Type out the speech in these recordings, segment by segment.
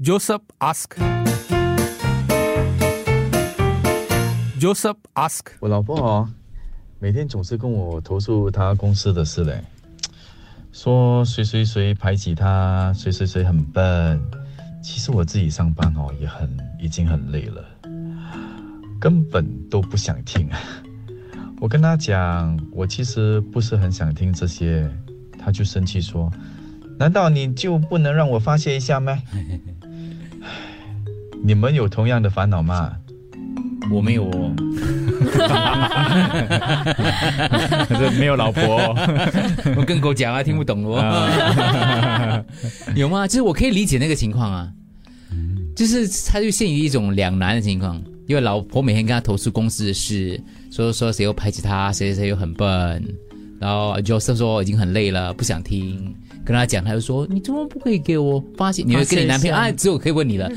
Joseph ask. Joseph ask. 我老婆哦，每天总是跟我投诉她公司的事嘞，说谁谁谁排挤她，谁谁谁很笨。其实我自己上班哦，也很已经很累了，根本都不想听。我跟她讲，我其实不是很想听这些，她就生气说：“难道你就不能让我发泄一下吗？”你们有同样的烦恼吗？我没有哦，这没有老婆、哦，我跟狗讲啊，听不懂哦。有吗？就是我可以理解那个情况啊，就是他就陷于一种两难的情况，因为老婆每天跟他投诉公司的事，说说谁又排挤他，谁谁谁又很笨，然后 Joseph 说已经很累了，不想听。跟他讲，他就说：“你怎么不可以给我发泄？你会跟你男朋友啊？只有可以问你了，你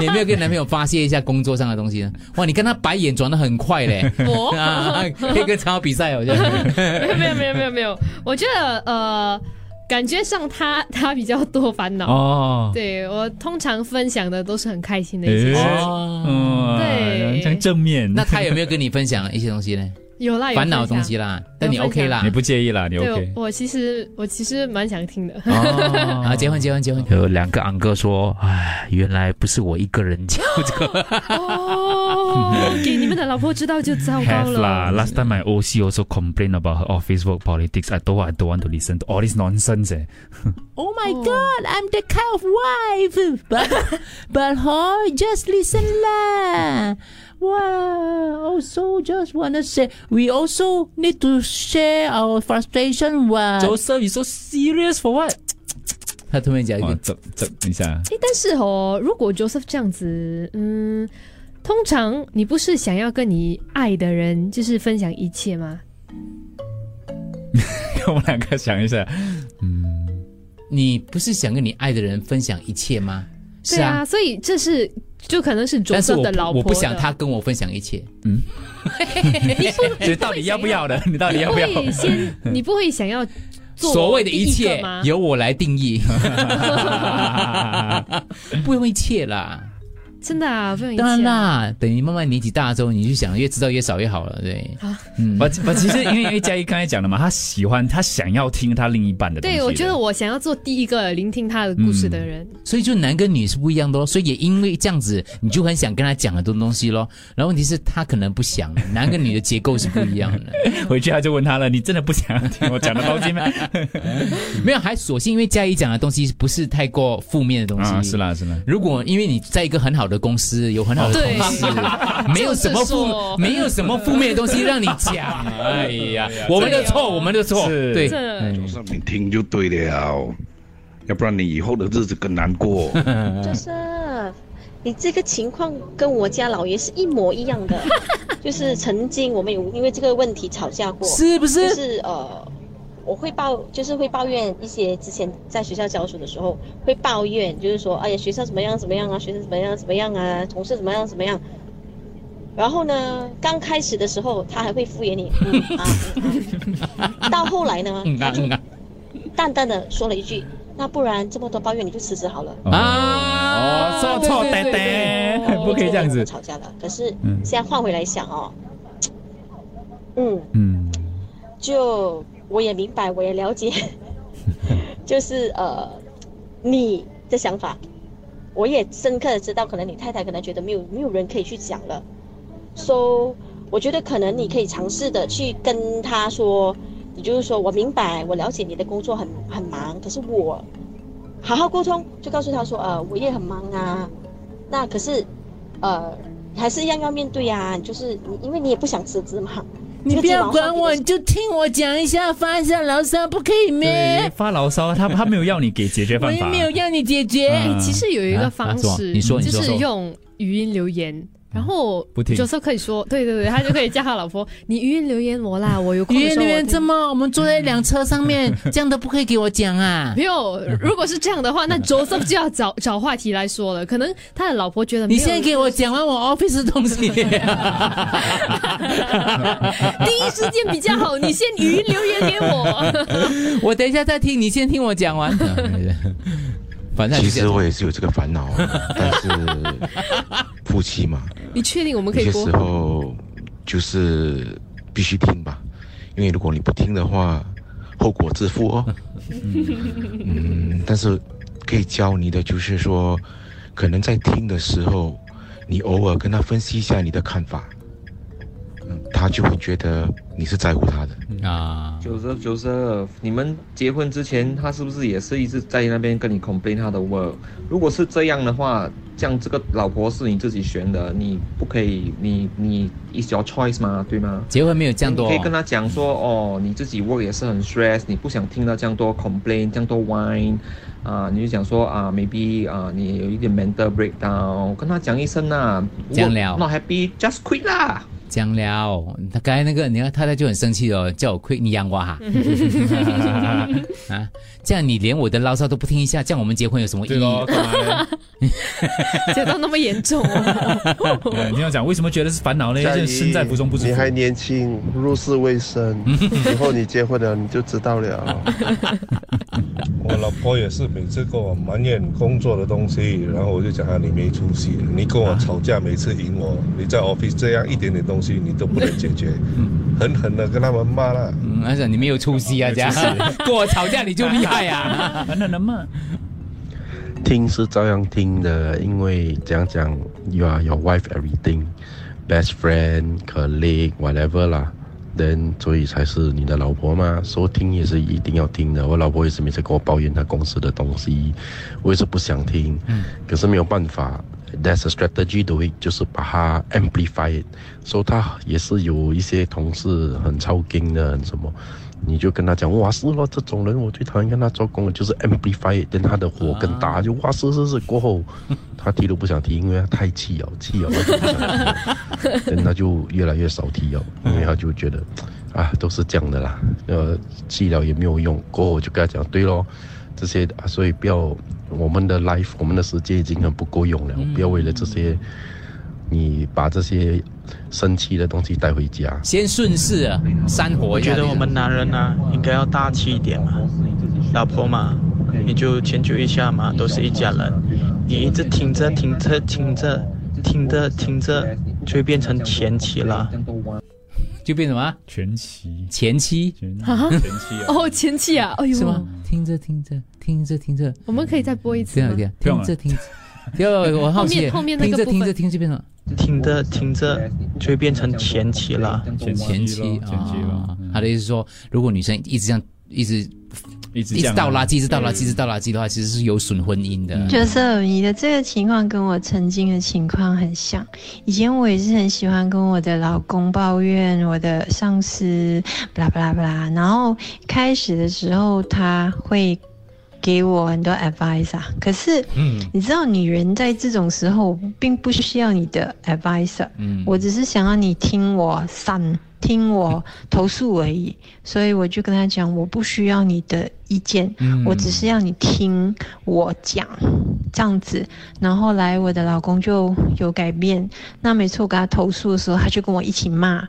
你有没有跟男朋友发泄一下工作上的东西呢？哇，你跟他白眼转的很快嘞，我啊，可以跟长跑比赛哦，我觉得。没有没有没有没有没有，我觉得呃，感觉上他他比较多烦恼。哦，对我通常分享的都是很开心的一些事情，哦，嗯，对像正面，那他有没有跟你分享一些东西呢？有啦有烦恼东西啦，但你 OK 享啦你。不介意啦，你 OK，我其实我其实蛮想听的。哦，啊，结婚结婚结婚。有两个昂哥说，哎，原来不是我一个人讲这个。哦，给你们的老婆知道就糟糕 Have 啦了。，last time my OC also complained about her office work politics. I told her I don't want to listen to all this nonsense. Eh. Oh my God, I'm the kind of wife, but but her just listen lah. Wow, also just wanna say we also need to share our frustration. Wow. Joseph, you so serious for what? 他突然讲一哦个，这这一下，哎，但是哦，如果 Joseph 这样子，嗯，通常你不是想要跟你爱的人就是分享一切吗？我们两个想一下，嗯你不是想跟你爱的人分享一切吗？是对啊，所以这是就可能是但是我的老婆不我不想的他跟我分享一切。你 到底要不要的？你到底要不要？会先，你不会想要 所谓的一切？由我来定义，不用一切啦。真的啊，不用一切当然啦，等你慢慢年纪大之后，你就想越知道越少越好了，对。嗯，我我，其实因为因为嘉一刚才讲了嘛，他喜欢他想要听他另一半的东西对，我觉得我想要做第一个聆听他的故事的人。所以就男跟女是不一样的咯，所以也因为这样子，你就很想跟他讲很多东西咯。然后问题是，他可能不想，男跟女的结构是不一样的。回去他就问他了，你真的不想听我讲的东西吗？没有，还索性因为嘉怡讲的东西不是太过负面的东西。啊，是。啦是啦。如果因为你在一个很好的公司，有很好的同事，没有什么负没有什么负面的东西让你讲。哎呀，我们的错，我们的错。是对，这上面听就对了，要不然你以后的日子更难过。就是你这个情况跟我家老爷是一模一样的，就是曾经我们有因为这个问题吵架过，是不？就是是呃，我会抱，就是会抱怨一些之前在学校教书的时候会抱怨，就是说，哎呀，学校怎么样怎么样啊，学生怎么样怎么样啊，同事怎么样怎么样。然后呢，刚开始的时候他还会敷衍你，嗯啊，嗯啊到后来呢，淡淡的说了一句，那不然这么多抱怨你就辞职好了。啊哦，错错对对呆呆，不可以这样子。吵架了。可是嗯现在换回来想哦，嗯，嗯，就我也明白，我也了解，就是呃你的想法，我也深刻的知道，可能你太太可能觉得没有没有人可以去讲了，so 我觉得可能你可以尝试的去跟他说，也就是说我明白，我了解你的工作很很忙，可是我好好沟通，就告诉他说，呃，我也很忙啊，那可是呃还是一样要面对啊，就是你因为你也不想辞职嘛。你不要管我，你就听我讲一下，发一下牢骚，不可以对咩？，发牢骚，他他没有要你给解决我办法。也没有要你解决。嗯其实有一个方啊啊式，你说你说就是用语音留言。然后不听有时候可以说，对对对，他就可以叫他老婆，你语音留言我啦，我有空语音留言这么，我们坐在一辆车上面，这样都不可以给我讲啊？没有，如果是这样的话，那 Joseph 就要找找话题来说了。可能他的老婆觉得你现在给我讲完我 office 的东西，第一时间比较好，你先语音留言给我。我等一下再听，你先听我讲完。反正其实我也是有这个烦恼，但是夫妻嘛，你确定我们可以播有些时？候就是必须听吧，因为如果你不听的话，后果自负哦。嗯，但是可以教你的就是说，可能在听的时候，你偶尔跟他分析一下你的看法，嗯，他就会觉得你是在乎他的。啊，Joseph Joseph，你们结婚之前，他是不是也是一直在那边跟你 complain 他的 work？如果是这样的话，这样这个老婆是你自己选的，你不可以，你你 is your choice 嘛，对吗？结婚没有这样多你可以跟他讲说，哦，你自己 work 也是很 stress，你不想听到这样多 complain，这样多 whine，啊，你就讲说啊，maybe 啊，你有一点 mental breakdown，跟他讲一声呐，这样了 not happy，just quit 啦。讲了，他刚才那个，你看太太就很生气哦，叫我 quit，你养我哈，啊，这样你连我的牢骚都不听一下，这样我们结婚有什么意义？对咯，干嘛呢？讲到那么严重哦。呃你要讲为什么觉得是烦恼呢？佳怡这身在福中不知福。你还年轻，入世未深，以后你结婚了你就知道了。我老婆也是每次跟我埋怨工作的东西，然后我就讲啊你没出息，你跟我吵架每次赢我，你在 office 这样一点点东西你都不能解决，狠狠的跟他们骂了。嗯，而且你没有出息啊，这样跟我吵架你就厉害啊，狠狠的骂？听是照样听的，因为讲讲，you are your wife everything, best friend, colleague, whatever 啦。Then 所以才是你的老婆嘛，说听也是一定要听的。我老婆也是每次跟我抱怨她公司的东西，我也是不想听，嗯可是没有办法。There's a strategy to it，就是把它 amplify it。所以她也是有一些同事很超劲的，很什么，你就跟他讲，哇是咯，这种人我最讨厌跟他做工了，就是 amplify 等他的火更大，就哇是是是，过后 他提都不想提，因为他太气了，气了他就不想提，等他就越来越少提了，因为他就觉得啊都是这样的啦，呃气了也没有用，过后我就跟他讲，对咯。这些啊，所以不要我们的 life，我们的时间已经很不够用了，不要为了这些，你把这些生气的东西带回家。先顺势啊，煽火我一下。觉得我们男人呢、应该要大气一点嘛，老婆嘛，你就迁就一下嘛，都是一家人。你一直听着听着听着听着听着，就会变成前妻了。就变什么？前妻前妻啊前妻啊，哦，前妻啊，哎呦，是吗？听着听着听着听着，我们可以再播一次吗这样？这样，听着听着，第二我好奇后面后面那个部分听着听着听着就变成听着听着就会变成前妻了。前妻前妻。他的意思是说，如果女生一直这样一直一直倒垃圾，一直倒垃圾，一直倒垃圾的话，其实是有损婚姻的。就是你的这个情况跟我曾经的情况很像。以前我也是很喜欢跟我的老公抱怨我的上司，巴拉巴拉巴拉。然后开始的时候他会给我很多 advice 啊，可是，嗯。你知道，女人在这种时候并不需要你的 advice，、嗯。我只是想要你听我散，听我投诉而已。所以我就跟他讲，我不需要你的意见，嗯我只是要你听我讲，这样子。然后后来我的老公就有改变，那每次我跟他投诉的时候，他就跟我一起骂，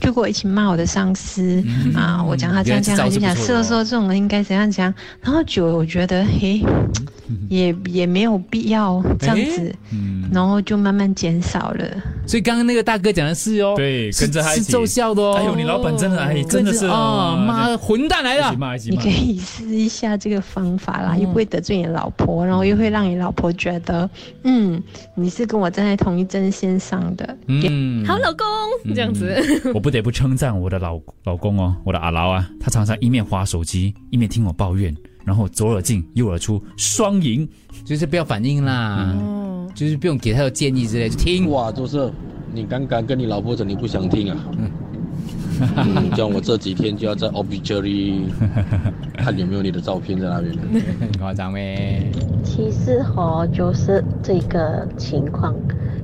就跟我一起骂我的上司、啊，我讲他这样这样，他就讲是的说这种人应该怎样怎样。然后久了，我觉得嘿，也也没有必要这样子，然后就慢慢减少了。所以刚刚那个大哥讲的是哦，对，是跟着他一起是奏效的哦。哎呦，你老板真的哎，真的是哦，妈混蛋来了你可。以试一下这个方法啦，又不会得罪你老婆，然后又会让你老婆觉得，嗯，你是跟我站在同一阵线上的。嗯，好，老公，这样子。我不得不称赞我的老老公哦，我的阿劳啊，他常常一面划手机，一面听我抱怨，然后左耳进右耳出，双赢。就是不要反应啦，就是不用给他的建议之类，就听。哇，就是你刚刚跟你老婆讲你不想听啊，嗯，这样我这几天就要在 obituary 看有没有你的照片在那边。很夸张呗。其实哈，就是这个情况，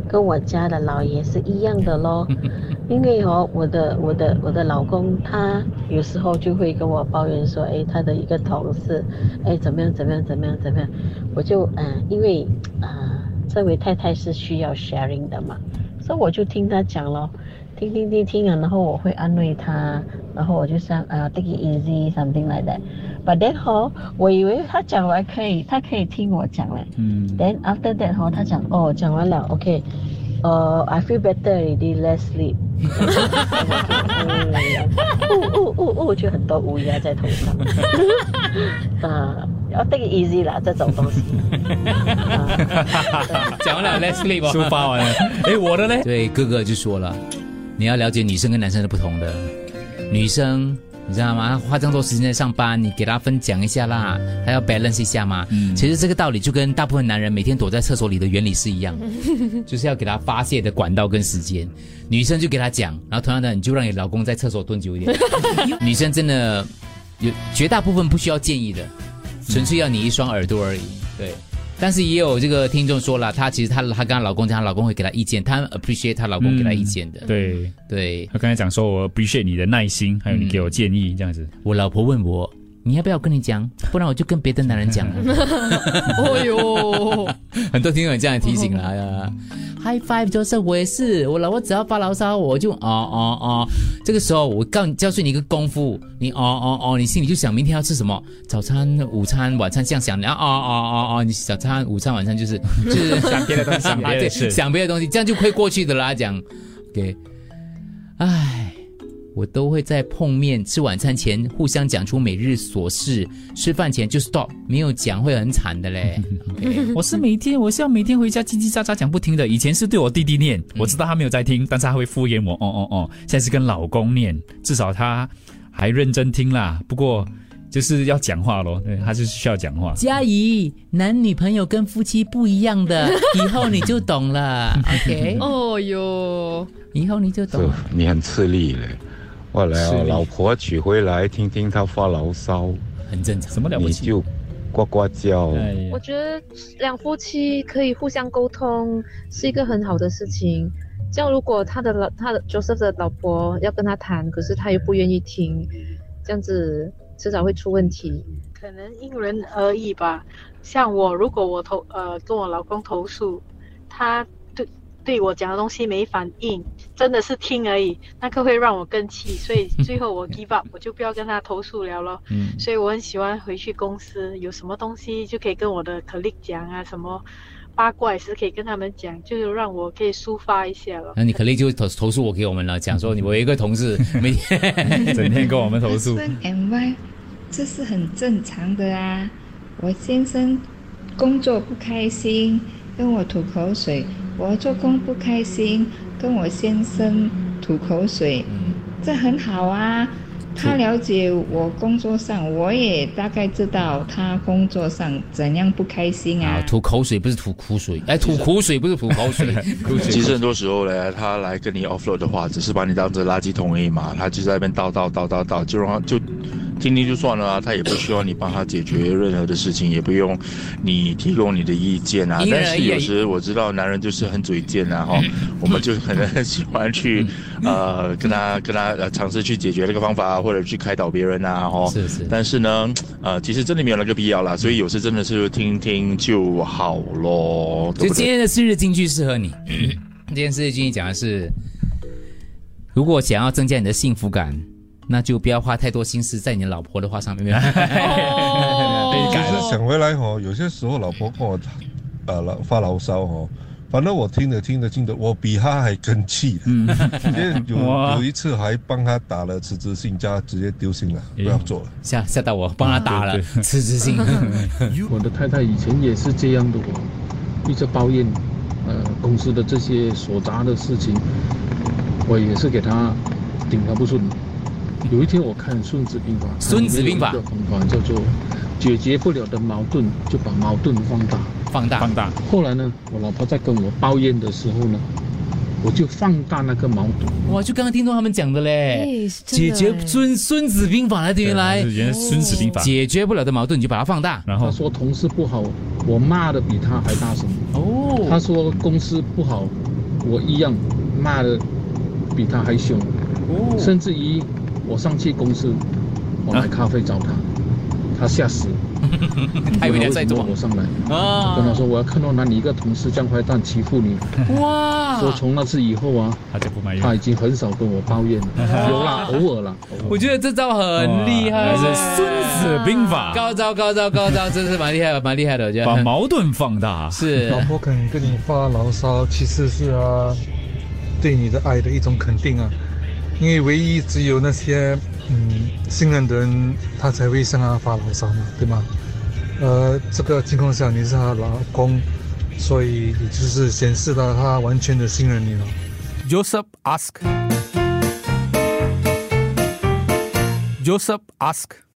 跟我家的老爷是一样的咯。因为哦，我的我的我的老公他有时候就会跟我抱怨说，哎，他的一个同事，哎，怎么样怎么样怎么样怎么样，我就嗯、因为啊、这位太太是需要 sharing 的嘛，所以我就听他讲咯。听听听听啊，然后我会安慰他，然后我就想啊、take it easy something like that。But then 吼，我以为他讲完可以，他可以听我讲了。嗯 Then after that 吼，他讲哦，讲完了，OK，呃、i feel better already, less sleep 呜呜呜呜，就很多乌鸦在头上。啊，要 take easy 啦，这种东西。讲完了 Let's Sleep 哦抒发完了。哎，我的呢？对，哥哥就说了，你要了解女生跟男生是不同的。女生你知道吗？她花这么多时间在上班，你给他分讲一下啦，还要 balance 一下嘛。其实这个道理就跟大部分男人每天躲在厕所里的原理是一样的，就是要给他发泄的管道跟时间。女生就给他讲，然后同样的，你就让你老公在厕所蹲久一点。女生真的有绝大部分不需要建议的，纯粹要你一双耳朵而已。对。但是也有这个听众说了，她其实她她跟她老公讲，她老公会给她意见，她 appreciate 她老公给她意见的。嗯对对，她刚才讲说，我 appreciate 你的耐心，还有你给我建议，这样子。我老婆问我，你要不要跟你讲？不然我就跟别的男人讲了。哦哟，很多听众有这样提醒了呀。High five 就是我也是，我老婆只要发牢骚，我就哦哦哦。这个时候我告教训你一个功夫，你哦哦哦，你心里就想明天要吃什么，早餐、午餐、晚餐这样想，然后哦哦哦哦，你早餐、午餐、晚餐就是 就是想别的东西想别的想别的东西，这样就会过去的啦。讲，OK，唉。我都会在碰面吃晚餐前互相讲出每日琐事，吃饭前就 stop，没有讲会很惨的嘞。我是每天，我是要每天回家叽叽喳喳讲不停的。以前是对我弟弟念，我知道他没有在听，但是他会敷衍我。哦哦哦，现在是跟老公念，至少他还认真听啦。不过就是要讲话咯，对，他就是需要讲话。嘉怡，男女朋友跟夫妻不一样的，以后你就懂了。OK，哦哟，以后你就懂了。你很吃力嘞。我来哦，吃力老婆娶回来，听听她发牢骚，很正常。什么了不起？你就呱呱叫。我觉得两夫妻可以互相沟通是一个很好的事情。这样，如果他的老他的 Joseph 的老婆要跟他谈，可是他又不愿意听，这样子迟早会出问题。可能因人而异吧。像我，如果我投呃跟我老公投诉，他对对我讲的东西没反应，真的是听而已，那个会让我更气，所以 最后我 give up，我就不要跟他投诉了咯。嗯所以我很喜欢回去公司，有什么东西就可以跟我的 colleague 讲啊，什么八卦也是可以跟他们讲，就是让我可以抒发一下了。那你可能就投投诉我给我们了，讲说你我有一个同事 每天 整天跟我们投诉。And wife，这是很正常的啊。我先生工作不开心，跟我吐口水；我做工不开心，跟我先生吐口水，这很好啊。他了解我工作上，我也大概知道他工作上怎样不开心啊。吐口水不是吐苦水，哎，吐苦水不是吐口水，其实很多时候呢，他来跟你 offload 的话，只是把你当成垃圾桶而已嘛，他就在那边叨叨叨叨叨，就让他就听听就算了啊，他也不需要你帮他解决任何的事情，也不用你提供你的意见啊。但是有时我知道男人就是很嘴贱啊，哈，我们就可能很喜欢去呃跟他跟他呃尝试去解决这个方法，或者去开导别人啊，哈。是是。但是呢，呃，其实真的没有那个必要啦，所以有时真的是听听就好咯？就今天的四日金句适合你。今天四日金句讲的是，如果想要增加你的幸福感，那就不要花太多心思在你老婆的话上面。其实想回来哦，有些时候老婆跟我呃牢发牢骚哦，反正我听着听着听着，我比她还更气。嗯，因为有有一次还帮她打了辞职信，叫她直接丢信了，不要做了。吓吓到我，帮他打了辞职信。我的太太以前也是这样的哦，一直抱怨呃公司的这些琐杂的事情，我也是给她顶她不顺。有一天我看《孙子兵法》，孙子兵法方法叫做解决不了的矛盾，就把矛盾放大。放大，放大。后来呢，我老婆在跟我抱怨的时候呢，我就放大那个矛盾。哇，就刚刚听到他们讲的嘞，解决孙孙子兵法来的，原来对原来孙子兵法解决不了的矛盾你就把它放大。然后他说同事不好，我骂的比他还大声。哦，他说公司不好，我一样骂的比他还凶。哦甚至于我上去公司，我买咖啡找他，他吓死，还以为你在做？我上来啊跟他说我要看到哪里一个同事这样坏蛋欺负你。哇。说从那次以后啊，他就不埋怨。他已经很少跟我抱怨了，有啦，偶尔啦。我觉得这招很厉害，是孙子兵法。高招高招高招，真是蛮厉害的，蛮厉害的，我觉得。把矛盾放大。是。老婆肯跟你发牢骚，其实是啊，对你的爱的一种肯定啊。因为唯一只有那些嗯信任的人，他才会向他发牢骚嘛，对吗？呃，这个情况下你是他老公，所以也就是显示了他完全的信任你了。Joseph ask. Joseph ask.